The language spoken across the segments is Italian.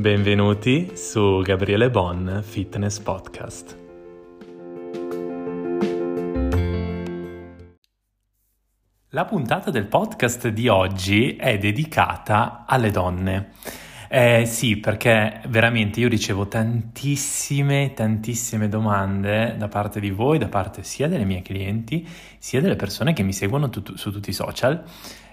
Benvenuti su Gabriele Bon Fitness Podcast. La puntata del podcast di oggi è dedicata alle donne. Eh, sì, perché veramente io ricevo tantissime, tantissime domande da parte di voi, da parte sia delle mie clienti, sia delle persone che mi seguono tu- su tutti i social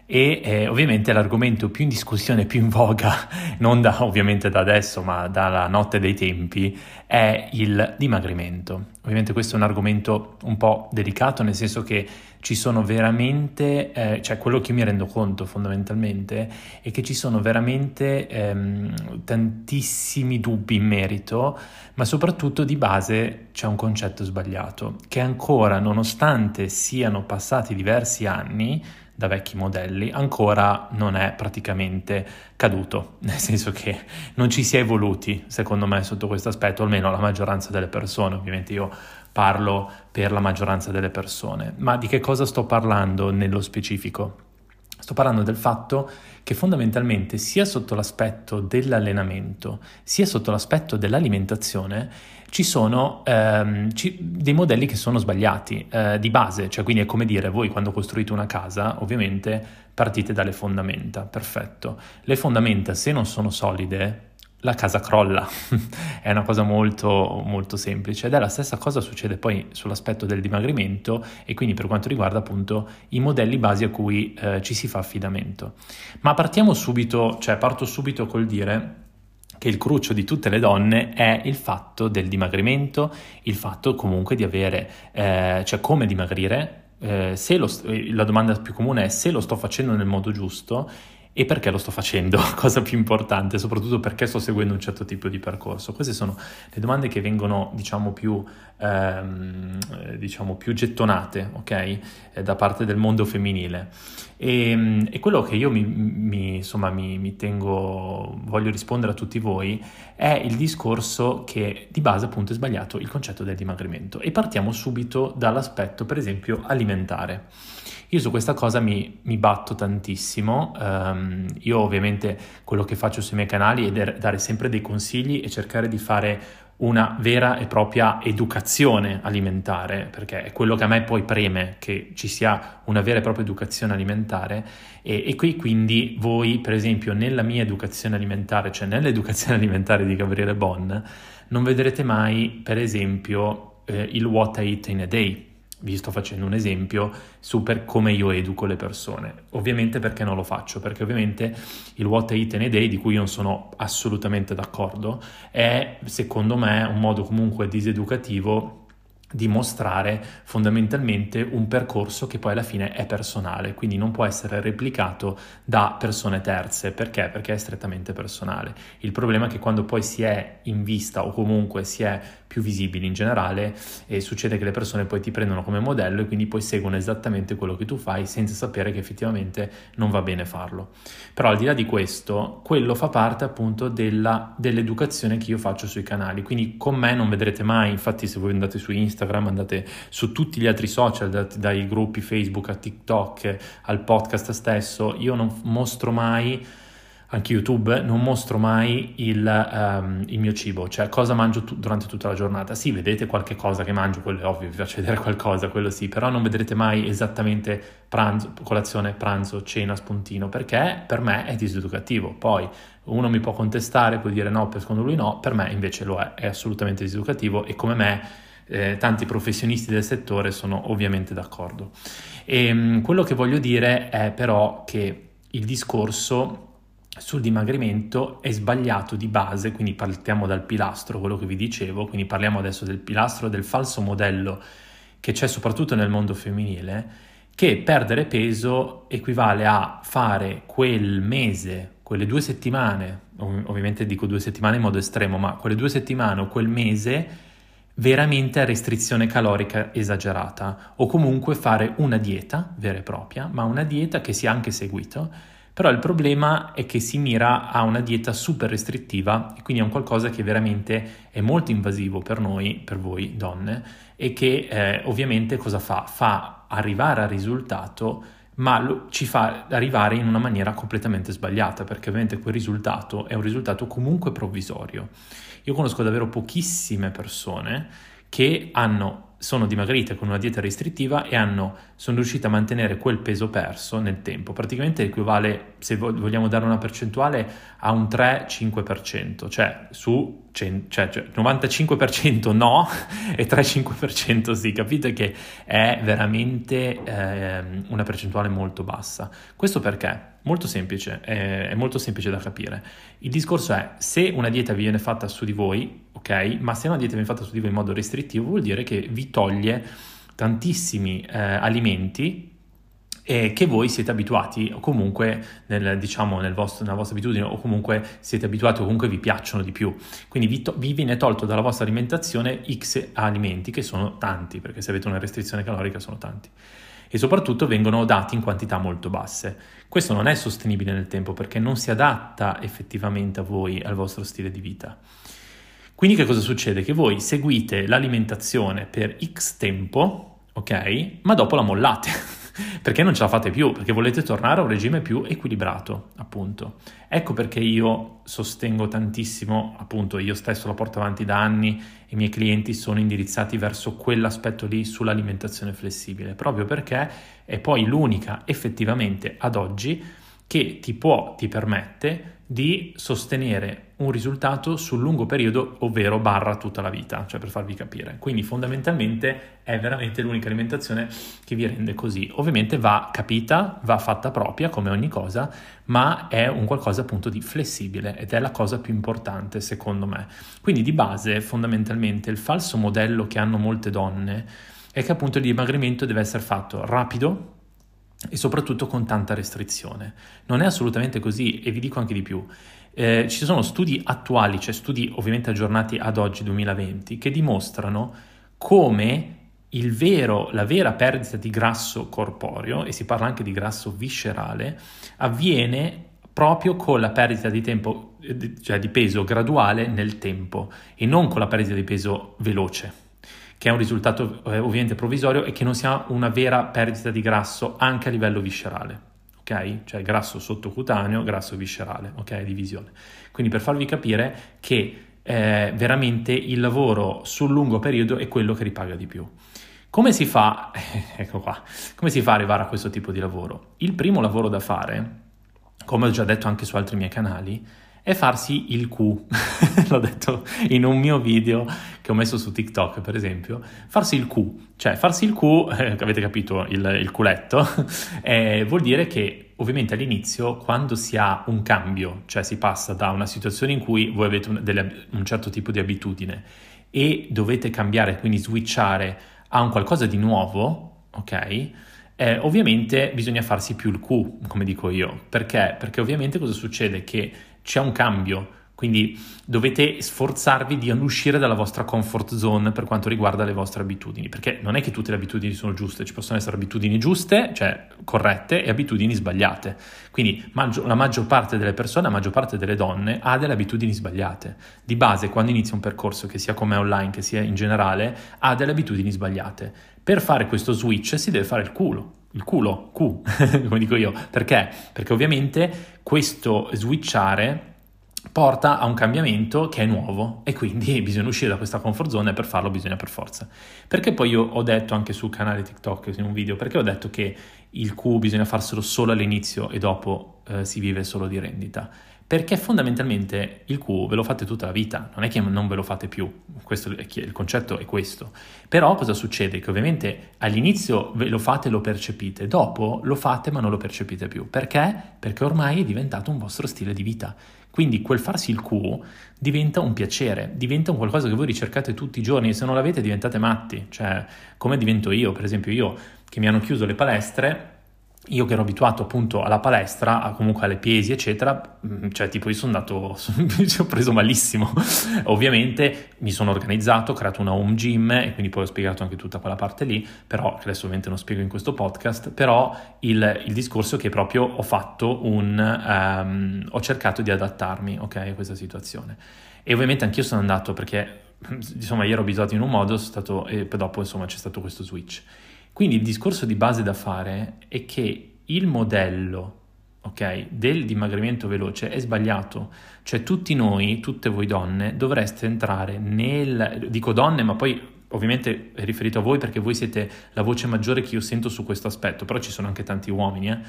e eh, ovviamente l'argomento più in discussione, più in voga, non da, ovviamente da adesso, ma dalla notte dei tempi, è il dimagrimento. Ovviamente questo è un argomento un po' delicato, nel senso che ci sono veramente, eh, cioè quello che mi rendo conto fondamentalmente è che ci sono veramente ehm, tantissimi dubbi in merito, ma soprattutto di base c'è un concetto sbagliato, che ancora, nonostante siano passati diversi anni, da vecchi modelli ancora non è praticamente caduto, nel senso che non ci si è evoluti, secondo me, sotto questo aspetto, almeno la maggioranza delle persone, ovviamente io parlo per la maggioranza delle persone. Ma di che cosa sto parlando nello specifico? Sto parlando del fatto che fondamentalmente sia sotto l'aspetto dell'allenamento, sia sotto l'aspetto dell'alimentazione, ci sono ehm, ci, dei modelli che sono sbagliati eh, di base, cioè quindi è come dire voi quando costruite una casa ovviamente partite dalle fondamenta, perfetto. Le fondamenta se non sono solide la casa crolla, è una cosa molto, molto semplice. Ed è la stessa cosa succede poi sull'aspetto del dimagrimento e quindi per quanto riguarda appunto i modelli basi a cui eh, ci si fa affidamento. Ma partiamo subito, cioè parto subito col dire che il cruccio di tutte le donne è il fatto del dimagrimento, il fatto comunque di avere, eh, cioè come dimagrire, eh, lo, la domanda più comune è se lo sto facendo nel modo giusto e perché lo sto facendo, cosa più importante, soprattutto perché sto seguendo un certo tipo di percorso. Queste sono le domande che vengono, diciamo, più, ehm, diciamo, più gettonate, ok, eh, da parte del mondo femminile. E, ehm, e quello che io mi, mi, insomma, mi, mi tengo, voglio rispondere a tutti voi, è il discorso che di base appunto è sbagliato il concetto del dimagrimento. E partiamo subito dall'aspetto, per esempio, alimentare. Io su questa cosa mi, mi batto tantissimo, um, io ovviamente quello che faccio sui miei canali è dare sempre dei consigli e cercare di fare una vera e propria educazione alimentare, perché è quello che a me poi preme, che ci sia una vera e propria educazione alimentare. E, e qui quindi voi, per esempio, nella mia educazione alimentare, cioè nell'educazione alimentare di Gabriele Bon, non vedrete mai, per esempio, eh, il what I eat in a day, vi sto facendo un esempio su per come io educo le persone. Ovviamente perché non lo faccio? Perché ovviamente il what I eat in a day, di cui io non sono assolutamente d'accordo, è secondo me un modo comunque diseducativo dimostrare fondamentalmente un percorso che poi alla fine è personale, quindi non può essere replicato da persone terze. Perché? Perché è strettamente personale. Il problema è che quando poi si è in vista o comunque si è più visibili in generale, eh, succede che le persone poi ti prendono come modello e quindi poi seguono esattamente quello che tu fai senza sapere che effettivamente non va bene farlo. Però al di là di questo, quello fa parte appunto della, dell'educazione che io faccio sui canali, quindi con me non vedrete mai, infatti se voi andate su Instagram, Instagram, andate su tutti gli altri social, dai gruppi Facebook a TikTok al podcast stesso, io non mostro mai anche YouTube, non mostro mai il, um, il mio cibo, cioè cosa mangio tu- durante tutta la giornata. Sì, vedete qualche cosa che mangio, quello è ovvio, vi faccio vedere qualcosa, quello sì, però non vedrete mai esattamente pranzo, colazione, pranzo, cena, spuntino, perché per me è diseducativo. Poi uno mi può contestare, può dire no, secondo lui no, per me invece lo è, è assolutamente diseducativo e come me eh, tanti professionisti del settore sono ovviamente d'accordo. E, ehm, quello che voglio dire è però che il discorso sul dimagrimento è sbagliato di base, quindi partiamo dal pilastro, quello che vi dicevo, quindi parliamo adesso del pilastro del falso modello che c'è soprattutto nel mondo femminile, che perdere peso equivale a fare quel mese, quelle due settimane, ovviamente dico due settimane in modo estremo, ma quelle due settimane o quel mese veramente a restrizione calorica esagerata o comunque fare una dieta vera e propria, ma una dieta che sia anche seguita. Però il problema è che si mira a una dieta super restrittiva e quindi è un qualcosa che veramente è molto invasivo per noi, per voi donne, e che eh, ovviamente cosa fa? Fa arrivare al risultato ma lo, ci fa arrivare in una maniera completamente sbagliata, perché ovviamente quel risultato è un risultato comunque provvisorio. Io conosco davvero pochissime persone che hanno sono dimagrite con una dieta restrittiva e hanno, sono riuscite a mantenere quel peso perso nel tempo. Praticamente equivale, se vogliamo dare una percentuale, a un 3-5%, cioè su cioè, cioè 95% no e 3-5% sì. Capite che è veramente eh, una percentuale molto bassa. Questo perché? Molto semplice, è, molto semplice da capire. Il discorso è se una dieta viene fatta su di voi, ok? Ma se una dieta viene fatta su di voi in modo restrittivo vuol dire che vi toglie tantissimi eh, alimenti eh, che voi siete abituati o comunque nel, diciamo, nel vostro, nella vostra abitudine o comunque siete abituati o comunque vi piacciono di più. Quindi vi, to- vi, viene tolto dalla vostra alimentazione X alimenti che sono tanti, perché se avete una restrizione calorica sono tanti. E soprattutto vengono dati in quantità molto basse. Questo non è sostenibile nel tempo perché non si adatta effettivamente a voi, al vostro stile di vita. Quindi che cosa succede? Che voi seguite l'alimentazione per X tempo, ok? Ma dopo la mollate, perché non ce la fate più, perché volete tornare a un regime più equilibrato, appunto. Ecco perché io sostengo tantissimo, appunto, io stesso la porto avanti da anni e i miei clienti sono indirizzati verso quell'aspetto lì sull'alimentazione flessibile, proprio perché è poi l'unica effettivamente ad oggi che ti può, ti permette di sostenere un risultato sul lungo periodo, ovvero barra tutta la vita, cioè per farvi capire. Quindi fondamentalmente è veramente l'unica alimentazione che vi rende così. Ovviamente va capita, va fatta propria come ogni cosa, ma è un qualcosa appunto di flessibile ed è la cosa più importante secondo me. Quindi di base fondamentalmente il falso modello che hanno molte donne è che appunto il dimagrimento deve essere fatto rapido, e soprattutto con tanta restrizione. Non è assolutamente così e vi dico anche di più. Eh, ci sono studi attuali, cioè studi ovviamente aggiornati ad oggi 2020, che dimostrano come vero, la vera perdita di grasso corporeo, e si parla anche di grasso viscerale, avviene proprio con la perdita di tempo, eh, cioè di peso graduale nel tempo e non con la perdita di peso veloce che è un risultato eh, ovviamente provvisorio e che non sia una vera perdita di grasso anche a livello viscerale. Ok? Cioè grasso sottocutaneo, grasso viscerale, ok? Divisione. Quindi per farvi capire che eh, veramente il lavoro sul lungo periodo è quello che ripaga di più. Come si fa? ecco qua. Come si fa ad arrivare a questo tipo di lavoro? Il primo lavoro da fare, come ho già detto anche su altri miei canali, è farsi il Q. L'ho detto in un mio video che ho messo su TikTok, per esempio. Farsi il Q, cioè farsi il Q, eh, avete capito, il, il culetto, eh, vuol dire che ovviamente all'inizio, quando si ha un cambio, cioè si passa da una situazione in cui voi avete un, delle, un certo tipo di abitudine e dovete cambiare, quindi switchare a un qualcosa di nuovo, ok? Eh, ovviamente bisogna farsi più il Q, come dico io. Perché? Perché ovviamente cosa succede? Che c'è un cambio, quindi dovete sforzarvi di non uscire dalla vostra comfort zone per quanto riguarda le vostre abitudini, perché non è che tutte le abitudini sono giuste, ci possono essere abitudini giuste, cioè corrette, e abitudini sbagliate. Quindi la maggior parte delle persone, la maggior parte delle donne ha delle abitudini sbagliate. Di base, quando inizia un percorso, che sia come online, che sia in generale, ha delle abitudini sbagliate. Per fare questo switch si deve fare il culo, il culo, Q, come dico io. Perché? Perché ovviamente questo switchare porta a un cambiamento che è nuovo e quindi bisogna uscire da questa comfort zone e per farlo bisogna per forza. Perché poi io ho detto anche sul canale TikTok in un video, perché ho detto che il Q bisogna farselo solo all'inizio e dopo eh, si vive solo di rendita perché fondamentalmente il Q ve lo fate tutta la vita, non è che non ve lo fate più, questo, il concetto è questo. Però cosa succede? Che ovviamente all'inizio ve lo fate e lo percepite, dopo lo fate ma non lo percepite più. Perché? Perché ormai è diventato un vostro stile di vita. Quindi quel farsi il Q diventa un piacere, diventa un qualcosa che voi ricercate tutti i giorni e se non l'avete diventate matti, cioè come divento io, per esempio io che mi hanno chiuso le palestre, io che ero abituato appunto alla palestra, comunque alle pesi, eccetera, mm, cioè tipo io sono andato, ci ho preso malissimo. Ovviamente mi sono organizzato, ho creato una home gym e quindi poi ho spiegato anche tutta quella parte lì, però che adesso ovviamente non spiego in questo podcast, però il, il discorso è che proprio ho fatto un, um, ho cercato di adattarmi, ok, a questa situazione. E ovviamente anch'io sono andato perché, insomma, io ero abituato in un modo, stato, e dopo insomma c'è stato questo switch. Quindi il discorso di base da fare è che il modello ok, del dimagrimento veloce è sbagliato. Cioè tutti noi, tutte voi donne, dovreste entrare nel... dico donne, ma poi ovviamente è riferito a voi perché voi siete la voce maggiore che io sento su questo aspetto, però ci sono anche tanti uomini, eh,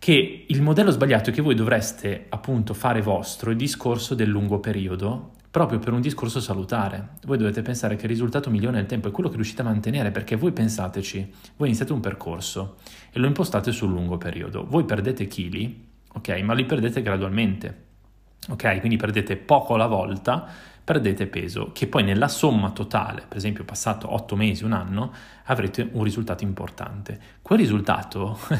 che il modello sbagliato è che voi dovreste appunto fare vostro il discorso del lungo periodo proprio per un discorso salutare. Voi dovete pensare che il risultato migliore nel tempo è quello che riuscite a mantenere, perché voi pensateci, voi iniziate un percorso e lo impostate sul lungo periodo. Voi perdete chili, ok, ma li perdete gradualmente. Ok, quindi perdete poco alla volta perdete peso, che poi nella somma totale, per esempio passato 8 mesi, un anno, avrete un risultato importante. Quel risultato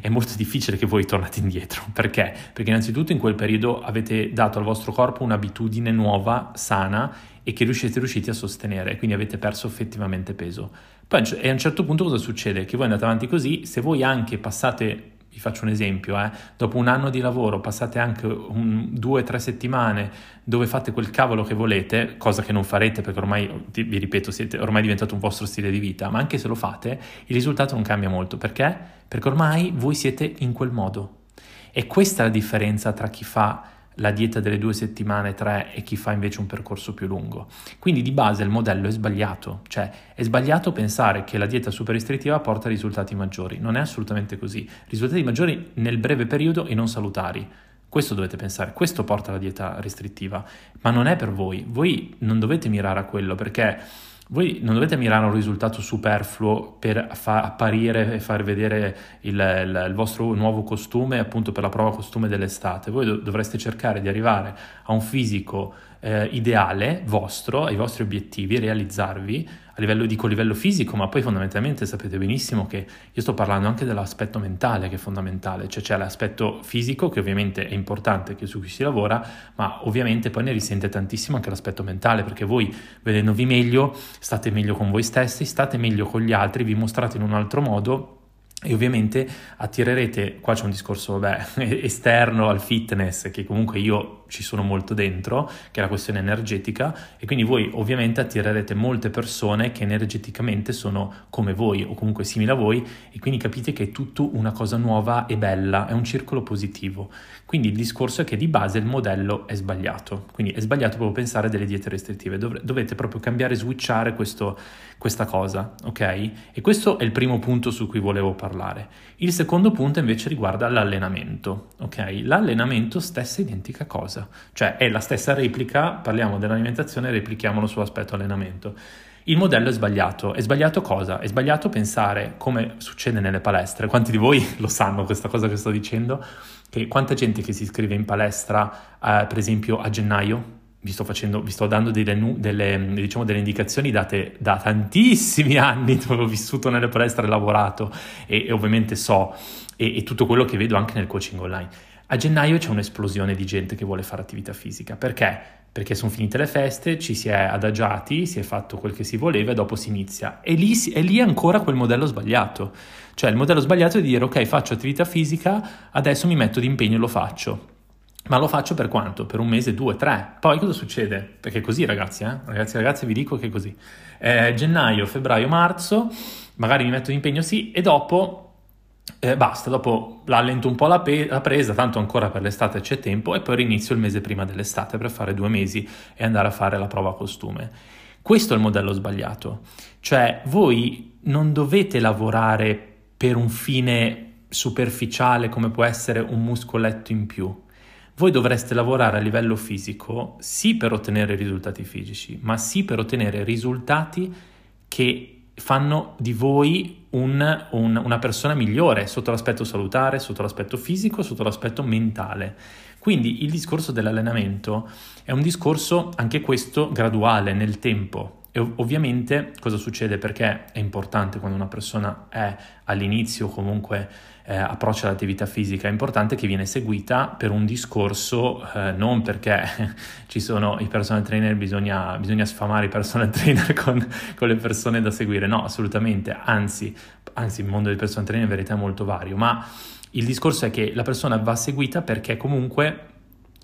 è molto difficile che voi tornate indietro. Perché? Perché innanzitutto in quel periodo avete dato al vostro corpo un'abitudine nuova, sana e che riuscite, riusciti a sostenere, quindi avete perso effettivamente peso. Poi a un certo punto cosa succede? Che voi andate avanti così, se voi anche passate vi faccio un esempio, eh, dopo un anno di lavoro passate anche un, due o tre settimane dove fate quel cavolo che volete, cosa che non farete perché ormai, vi ripeto, siete ormai diventato un vostro stile di vita, ma anche se lo fate, il risultato non cambia molto. Perché? Perché ormai voi siete in quel modo. E questa è la differenza tra chi fa la dieta delle due settimane, tre, e chi fa invece un percorso più lungo. Quindi di base il modello è sbagliato, cioè è sbagliato pensare che la dieta super restrittiva porta risultati maggiori, non è assolutamente così, risultati maggiori nel breve periodo e non salutari. Questo dovete pensare, questo porta alla dieta restrittiva, ma non è per voi, voi non dovete mirare a quello perché voi non dovete mirare a un risultato superfluo per far apparire e far vedere il, il, il, vostro nuovo costume, appunto per la prova costume dell'estate. Voi dov- dovreste cercare di arrivare a un fisico eh, ideale vostro, ai vostri obiettivi, realizzarvi a livello, dico livello fisico, ma poi fondamentalmente sapete benissimo che io sto parlando anche dell'aspetto mentale che è fondamentale, cioè c'è l'aspetto fisico che ovviamente è importante, che su cui si lavora, ma ovviamente poi ne risente tantissimo anche l'aspetto mentale, perché voi vedendovi meglio, state meglio con voi stessi, state meglio con gli altri, vi mostrate in un altro modo e ovviamente attirerete, qua c'è un discorso vabbè, esterno al fitness che comunque io ci sono molto dentro, che è la questione energetica e quindi voi ovviamente attirerete molte persone che energeticamente sono come voi o comunque simili a voi e quindi capite che è tutto una cosa nuova e bella, è un circolo positivo. Quindi il discorso è che di base il modello è sbagliato, quindi è sbagliato proprio pensare delle diete restrittive, Dov- dovete proprio cambiare, switchare questo, questa cosa, ok? E questo è il primo punto su cui volevo parlare. Il secondo punto invece riguarda l'allenamento, ok? L'allenamento stessa identica cosa, cioè è la stessa replica, parliamo dell'alimentazione, replichiamolo sull'aspetto allenamento. Il modello è sbagliato. È sbagliato cosa? È sbagliato pensare, come succede nelle palestre, quanti di voi lo sanno questa cosa che sto dicendo? che quanta gente che si iscrive in palestra, eh, per esempio a gennaio, vi sto, facendo, vi sto dando delle, delle, diciamo, delle, indicazioni date da tantissimi anni dove ho vissuto nelle palestre lavorato e, e ovviamente so e, e, tutto quello che vedo anche nel coaching online. A gennaio c'è un'esplosione di gente che vuole fare attività fisica. Perché? Perché sono finite le feste, ci si è adagiati, si è fatto quel che si voleva e dopo si inizia. E lì, è lì ancora quel modello sbagliato. Cioè il modello sbagliato è di dire ok faccio attività fisica, adesso mi metto d'impegno e lo faccio. Ma lo faccio per quanto? Per un mese, due, tre. Poi cosa succede? Perché è così ragazzi, eh? Ragazzi e vi dico che è così. Eh, gennaio, febbraio, marzo, magari mi metto d'impegno sì e dopo eh, basta, dopo l'allento un po' la, pe- la, presa, tanto ancora per l'estate c'è tempo e poi rinizio il mese prima dell'estate per fare due mesi e andare a fare la prova costume. Questo è il modello sbagliato, cioè voi non dovete lavorare per un fine superficiale come può essere un muscoletto in più. Voi dovreste lavorare a livello fisico sì per ottenere risultati fisici, ma sì per ottenere risultati che fanno di voi un, un, una persona migliore sotto l'aspetto salutare, sotto l'aspetto fisico, sotto l'aspetto mentale. Quindi il discorso dell'allenamento è un discorso anche questo graduale nel tempo. E ovviamente cosa succede? Perché è importante quando una persona è all'inizio comunque eh, approccia l'attività fisica, è importante che viene seguita per un discorso, eh, non perché ci sono i personal trainer, bisogna, bisogna sfamare i personal trainer con, con, le persone da seguire, no, assolutamente, anzi, anzi il mondo del personal trainer in verità è molto vario, ma il discorso è che la persona va seguita perché comunque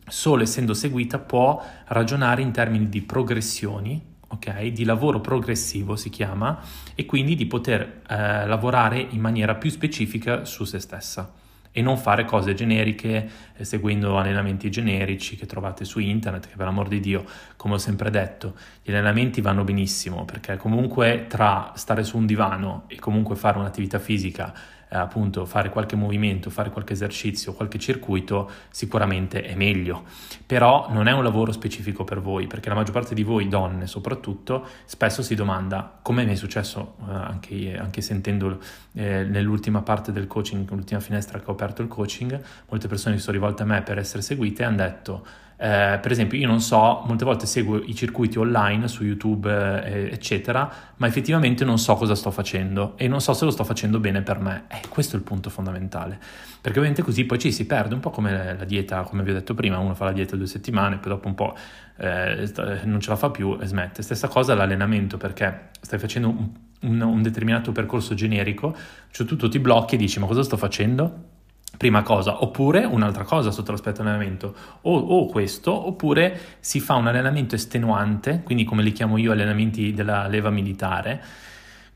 solo essendo seguita può ragionare in termini di progressioni ok? Di lavoro progressivo si chiama, e quindi di poter eh, lavorare in maniera più specifica su se stessa e non fare cose generiche eh, seguendo allenamenti generici che trovate su internet, che per amor di Dio, come ho sempre detto, gli allenamenti vanno benissimo perché comunque tra stare su un divano e comunque fare un'attività fisica appunto fare qualche movimento, fare qualche esercizio, qualche circuito, sicuramente è meglio. Però non è un lavoro specifico per voi, perché la maggior parte di voi, donne soprattutto, spesso si domanda, come mi è successo eh, anche, anche, sentendo eh, nell'ultima parte del coaching, l'ultima finestra che ho aperto il coaching, molte persone si sono rivolte a me per essere seguite e hanno detto eh, per esempio, io non so, molte volte seguo i circuiti online su YouTube, eh, eccetera, ma effettivamente non so cosa sto facendo e non so se lo sto facendo bene per me. Eh, questo è il punto fondamentale, perché ovviamente così poi ci si perde, un po' come la dieta, come vi ho detto prima, uno fa la dieta due settimane, poi dopo un po' eh, non ce la fa più e smette. Stessa cosa l'allenamento, perché stai facendo un, un, un determinato percorso generico, cioè tu ti blocchi e dici ma cosa sto facendo? Prima cosa, oppure un'altra cosa sotto l'aspetto allenamento, o, o, questo, oppure si fa un allenamento estenuante, quindi come li chiamo io allenamenti della leva militare,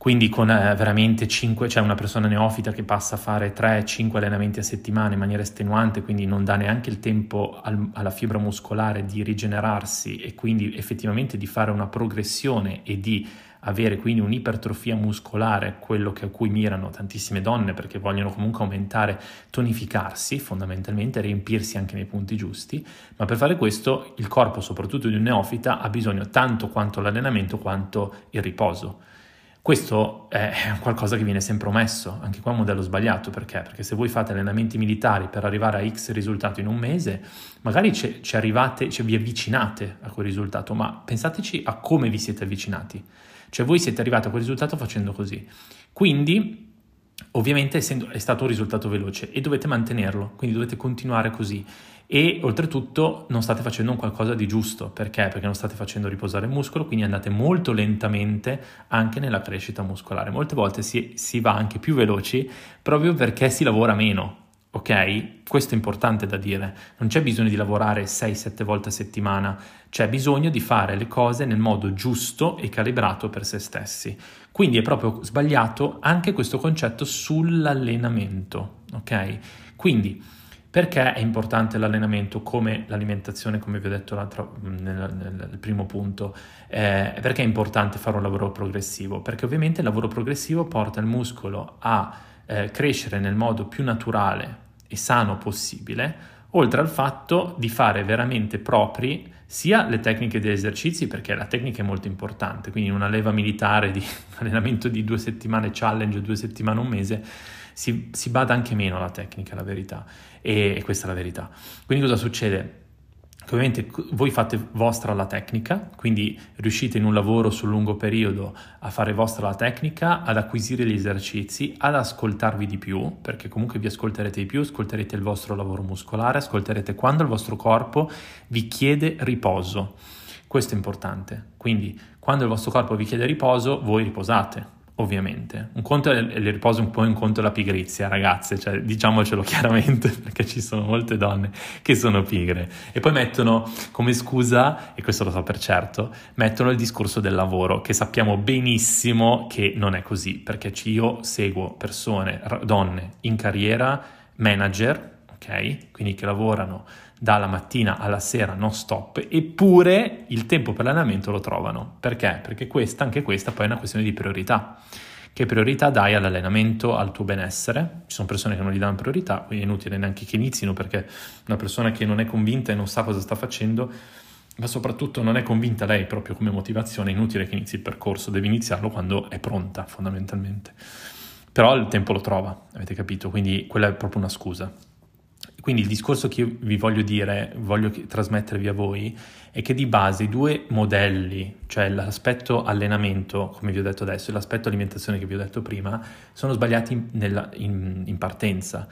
quindi con eh, veramente 5, cioè una persona neofita che passa a fare 3-5 allenamenti a settimana in maniera estenuante, quindi non dà neanche il tempo al, alla fibra muscolare di rigenerarsi e quindi effettivamente di fare una progressione e di avere quindi un'ipertrofia muscolare, quello a cui mirano tantissime donne perché vogliono comunque aumentare, tonificarsi fondamentalmente, riempirsi anche nei punti giusti, ma per fare questo il corpo, soprattutto di un neofita, ha bisogno tanto quanto l'allenamento quanto il riposo. Questo è qualcosa che viene sempre omesso, anche qua è un modello sbagliato, perché? Perché se voi fate allenamenti militari per arrivare a X risultato in un mese, magari ci arrivate, ci vi avvicinate a quel risultato, ma pensateci a come vi siete avvicinati. Cioè voi siete arrivati a quel risultato facendo così. Quindi ovviamente essendo, è stato un risultato veloce e dovete mantenerlo, quindi dovete continuare così. E oltretutto non state facendo un qualcosa di giusto, perché? Perché non state facendo riposare il muscolo, quindi andate molto lentamente anche nella crescita muscolare. Molte volte si, si va anche più veloci proprio perché si lavora meno, Ok? Questo è importante da dire. Non c'è bisogno di lavorare 6-7 volte a settimana, c'è bisogno di fare le cose nel modo giusto e calibrato per se stessi. Quindi è proprio sbagliato anche questo concetto sull'allenamento, ok? Quindi perché è importante l'allenamento come l'alimentazione, come vi ho detto nel, nel, primo punto? Eh, perché è importante fare un lavoro progressivo? Perché ovviamente il lavoro progressivo porta il muscolo a eh, crescere nel modo più naturale e sano possibile, oltre al fatto di fare veramente propri sia le tecniche degli esercizi, perché la tecnica è molto importante, quindi in una leva militare di allenamento di due settimane challenge, due settimane, un mese, si, si bada anche meno alla tecnica, la verità, e, e questa è la verità. Quindi cosa succede? Ovviamente voi fate vostra la tecnica, quindi riuscite in un lavoro sul lungo periodo a fare vostra la tecnica, ad acquisire gli esercizi, ad ascoltarvi di più, perché comunque vi ascolterete di più, ascolterete il vostro lavoro muscolare, ascolterete quando il vostro corpo vi chiede riposo. Questo è importante. Quindi quando il vostro corpo vi chiede riposo, voi riposate ovviamente. Un conto è il riposo, un po' un conto la pigrizia, ragazze, cioè, diciamocelo chiaramente, perché ci sono molte donne che sono pigre e poi mettono come scusa, e questo lo so per certo, mettono il discorso del lavoro, che sappiamo benissimo che non è così, perché io seguo persone, donne in carriera, manager, ok? Quindi che lavorano dalla mattina alla sera non stop, eppure il tempo per l'allenamento lo trovano. Perché? Perché questa, anche questa poi è una questione di priorità. Che priorità dai all'allenamento, al tuo benessere? Ci sono persone che non gli danno priorità, quindi è inutile neanche che inizino perché una persona che non è convinta e non sa cosa sta facendo, ma soprattutto non è convinta lei proprio come motivazione, è inutile che inizi il percorso, devi iniziarlo quando è pronta fondamentalmente. Però il tempo lo trova, avete capito? Quindi quella è proprio una scusa. Quindi il discorso che io vi voglio dire, voglio trasmettervi a voi, è che di base i due modelli, cioè l'aspetto allenamento, come vi ho detto adesso, e l'aspetto alimentazione che vi ho detto prima, sono sbagliati in, nella, in, in partenza.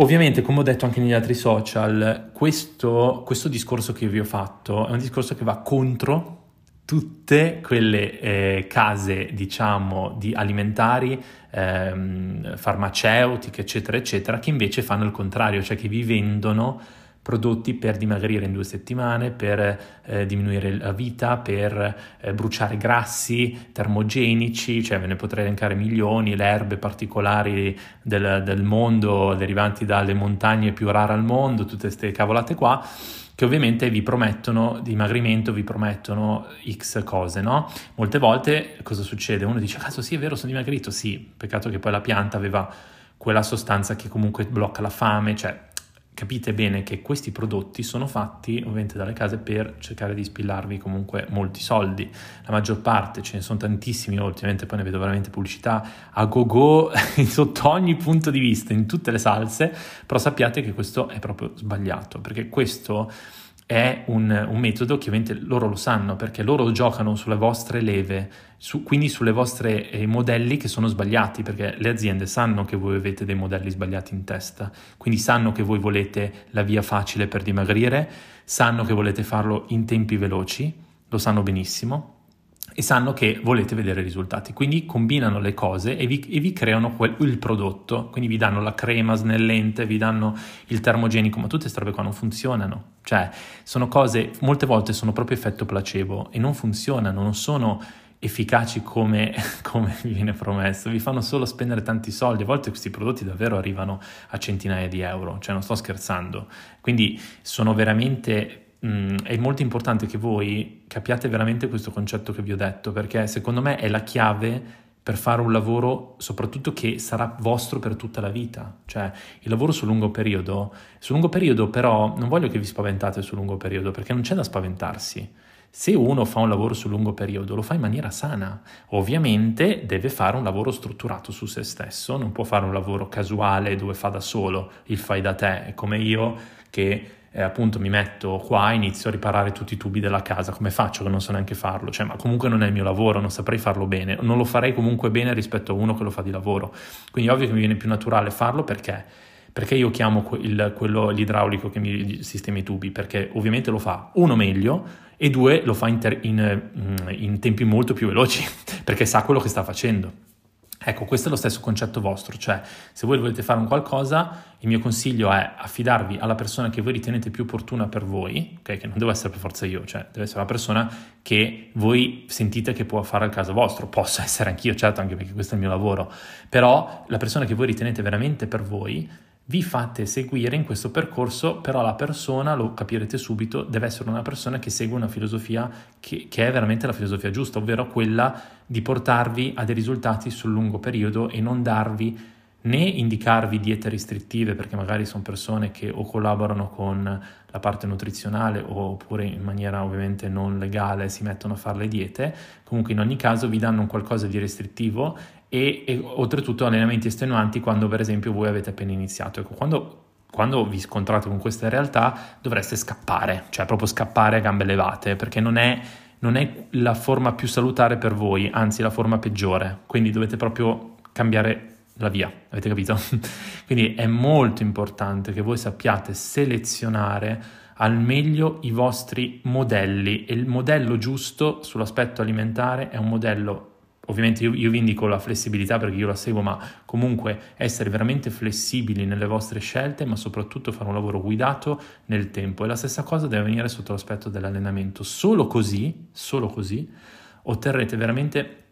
Ovviamente, come ho detto anche negli altri social, questo, questo discorso che vi ho fatto è un discorso che va contro tutte quelle eh, case, diciamo, di alimentari, ehm, farmaceutiche, eccetera, eccetera, che invece fanno il contrario, cioè che vi vendono prodotti per dimagrire in due settimane, per eh, diminuire la vita, per eh, bruciare grassi termogenici, cioè ve ne potrei elencare milioni, le erbe particolari del, del mondo derivanti dalle montagne più rare al mondo, tutte queste cavolate qua che ovviamente vi promettono dimagrimento, vi promettono X cose, no? Molte volte cosa succede? Uno dice, cazzo sì è vero, sono dimagrito, sì, peccato che poi la pianta aveva quella sostanza che comunque blocca la fame, cioè capite bene che questi prodotti sono fatti ovviamente dalle case per cercare di spillarvi comunque molti soldi. La maggior parte, ce ne sono tantissimi, ultimamente poi ne vedo veramente pubblicità a go-go sotto ogni punto di vista, in tutte le salse, però sappiate che questo è proprio sbagliato, perché questo è un, un, metodo che ovviamente loro lo sanno perché loro giocano sulle vostre leve, su, quindi sulle vostre eh, modelli che sono sbagliati perché le aziende sanno che voi avete dei modelli sbagliati in testa, quindi sanno che voi volete la via facile per dimagrire, sanno che volete farlo in tempi veloci, lo sanno benissimo e sanno che volete vedere risultati. Quindi combinano le cose e vi, e vi creano quel, il prodotto, quindi vi danno la crema snellente, vi danno il termogenico, ma tutte queste robe qua non funzionano. Cioè, sono cose, molte volte sono proprio effetto placebo e non funzionano, non sono efficaci come, come vi viene promesso, vi fanno solo spendere tanti soldi, a volte questi prodotti davvero arrivano a centinaia di euro, cioè non sto scherzando, quindi sono veramente Mm, è molto importante che voi capiate veramente questo concetto che vi ho detto, perché secondo me è la chiave per fare un lavoro soprattutto che sarà vostro per tutta la vita, cioè il lavoro sul lungo periodo. Sul lungo periodo però non voglio che vi spaventate sul lungo periodo perché non c'è da spaventarsi. Se uno fa un lavoro sul lungo periodo lo fa in maniera sana, ovviamente deve fare un lavoro strutturato su se stesso, non può fare un lavoro casuale dove fa da solo il fai da te, come io che eh, appunto mi metto qua e inizio a riparare tutti i tubi della casa, come faccio che non so neanche farlo? Cioè, ma comunque non è il mio lavoro, non saprei farlo bene, non lo farei comunque bene rispetto a uno che lo fa di lavoro. Quindi ovvio che mi viene più naturale farlo perché? Perché io chiamo il, quello, l'idraulico che mi sistema i tubi? Perché ovviamente lo fa uno meglio e due lo fa in, ter- in, mm, in tempi molto più veloci, perché sa quello che sta facendo. Ecco, questo è lo stesso concetto vostro, cioè se voi volete fare un qualcosa, il mio consiglio è affidarvi alla persona che voi ritenete più opportuna per voi, okay? che non deve essere per forza io, cioè deve essere la persona che voi sentite che può fare al caso vostro, posso essere anch'io, certo, anche perché questo è il mio lavoro, però la persona che voi ritenete veramente per voi, vi fate seguire in questo percorso, però la persona, lo capirete subito, deve essere una persona che segue una filosofia che, che, è veramente la filosofia giusta, ovvero quella di portarvi a dei risultati sul lungo periodo e non darvi né indicarvi diete restrittive perché magari sono persone che o collaborano con la parte nutrizionale oppure in maniera ovviamente non legale si mettono a fare le diete, comunque in ogni caso vi danno un qualcosa di restrittivo e, e oltretutto allenamenti estenuanti quando per esempio voi avete appena iniziato. Ecco, quando quando vi scontrate con queste realtà dovreste scappare, cioè proprio scappare a gambe levate, perché non è, non è, la forma più salutare per voi, anzi la forma peggiore, quindi dovete proprio cambiare la via, avete capito? quindi è molto importante che voi sappiate selezionare al meglio i vostri modelli e il modello giusto sull'aspetto alimentare è un modello Ovviamente io, io, vi indico la flessibilità perché io la seguo, ma comunque essere veramente flessibili nelle vostre scelte, ma soprattutto fare un lavoro guidato nel tempo. E la stessa cosa deve venire sotto l'aspetto dell'allenamento. Solo così, solo così, otterrete veramente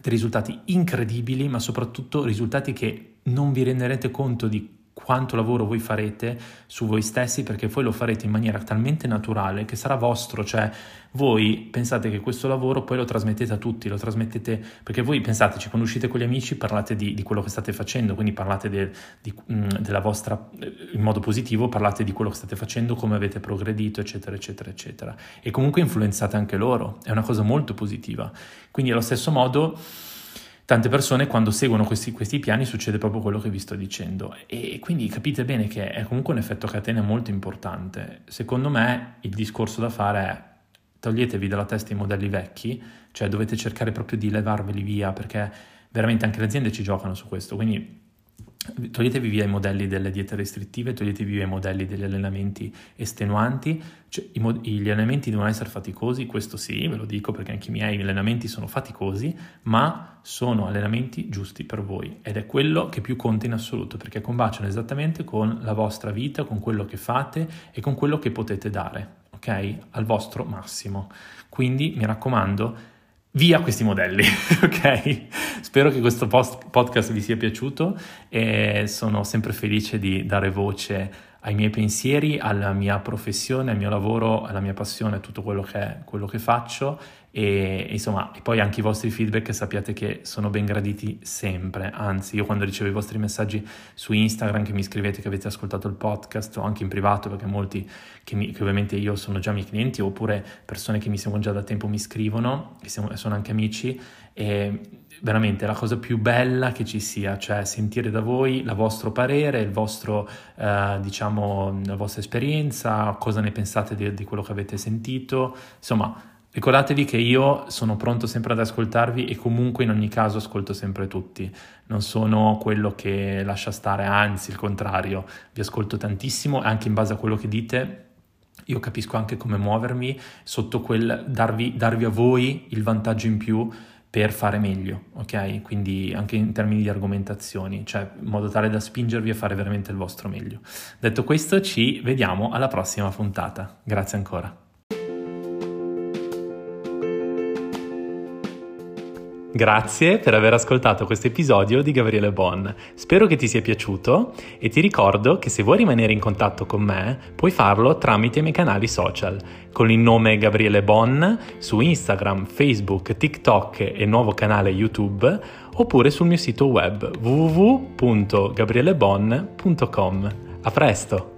dei risultati incredibili, ma soprattutto risultati che non vi renderete conto di quanto lavoro voi farete su voi stessi perché voi lo farete in maniera talmente naturale che sarà vostro, cioè voi pensate che questo lavoro poi lo trasmettete a tutti, lo trasmettete perché voi pensateci, quando uscite con gli amici parlate di, di quello che state facendo, quindi parlate de, di, mm, della vostra, in modo positivo, parlate di quello che state facendo, come avete progredito, eccetera, eccetera, eccetera. E comunque influenzate anche loro, è una cosa molto positiva. Quindi allo stesso modo tante persone quando seguono questi, questi, piani succede proprio quello che vi sto dicendo e quindi capite bene che è comunque un effetto catena molto importante. Secondo me il discorso da fare è toglietevi dalla testa i modelli vecchi, cioè dovete cercare proprio di levarveli via perché veramente anche le aziende ci giocano su questo, quindi toglietevi via i modelli delle diete restrittive, toglietevi via i modelli degli allenamenti estenuanti, cioè, mod- gli allenamenti devono essere faticosi, questo sì, ve lo dico perché anche i miei allenamenti sono faticosi, ma sono allenamenti giusti per voi ed è quello che più conta in assoluto perché combaciano esattamente con la vostra vita, con quello che fate e con quello che potete dare, ok? Al vostro massimo. Quindi mi raccomando, via questi modelli, ok? Spero che questo post- podcast vi sia piaciuto e sono sempre felice di dare voce ai miei pensieri, alla mia professione, al mio lavoro, alla mia passione, a tutto quello che, quello che faccio e insomma, e poi anche i vostri feedback sappiate che sono ben graditi sempre. Anzi, io quando ricevo i vostri messaggi su Instagram che mi scrivete che avete ascoltato il podcast o anche in privato, perché molti che, mi, che ovviamente io sono già miei clienti oppure persone che mi seguono già da tempo mi scrivono e sono anche amici e veramente la cosa più bella che ci sia, cioè sentire da voi il vostro parere, il vostro, eh, diciamo, la vostra esperienza, cosa ne pensate di, di quello che avete sentito, insomma Ricordatevi che io sono pronto sempre ad ascoltarvi e comunque in ogni caso ascolto sempre tutti. Non sono quello che lascia stare, anzi il contrario, vi ascolto tantissimo e anche in base a quello che dite io capisco anche come muovermi sotto quel darvi, darvi a voi il vantaggio in più per fare meglio, ok? Quindi anche in termini di argomentazioni, cioè in modo tale da spingervi a fare veramente il vostro meglio. Detto questo, ci vediamo alla prossima puntata. Grazie ancora. Grazie per aver ascoltato questo episodio di Gabriele Bon. Spero che ti sia piaciuto e ti ricordo che se vuoi rimanere in contatto con me puoi farlo tramite i miei canali social con il nome Gabriele Bon su Instagram, Facebook, TikTok e nuovo canale YouTube oppure sul mio sito web www.gabrielebon.com. A presto!